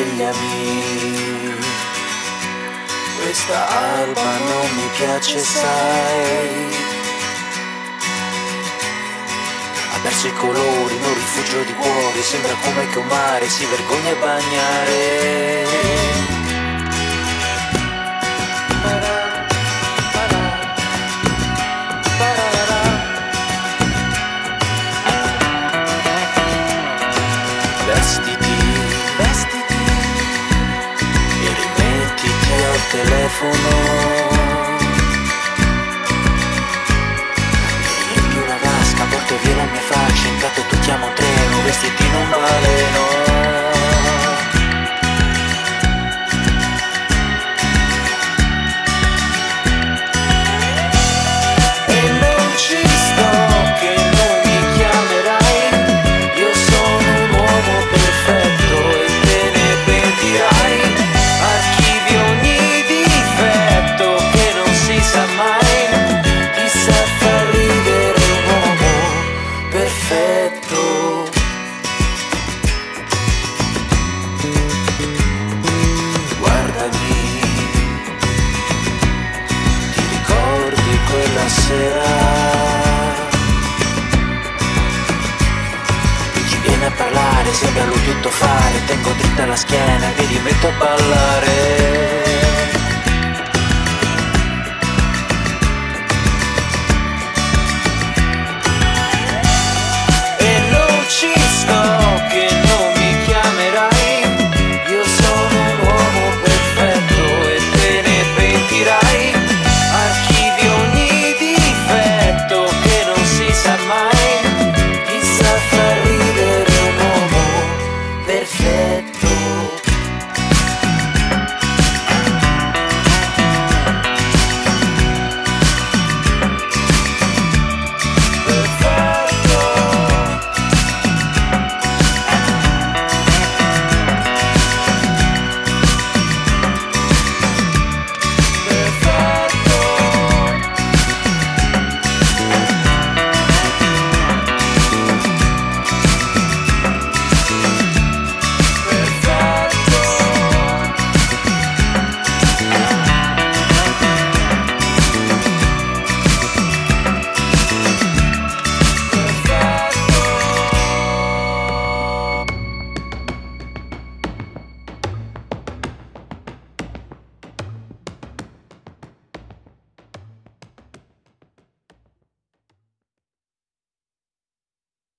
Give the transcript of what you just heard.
Svegliami, questa alba non mi piace, sai. Ha perso i colori, non rifugio di cuori, sembra come che un mare si vergogna a bagnare. for long. Perfetto Guardami ti ricordi quella sera? Chi viene a parlare sembra lui tutto fare Tengo dritta la schiena e mi rimetto a ballare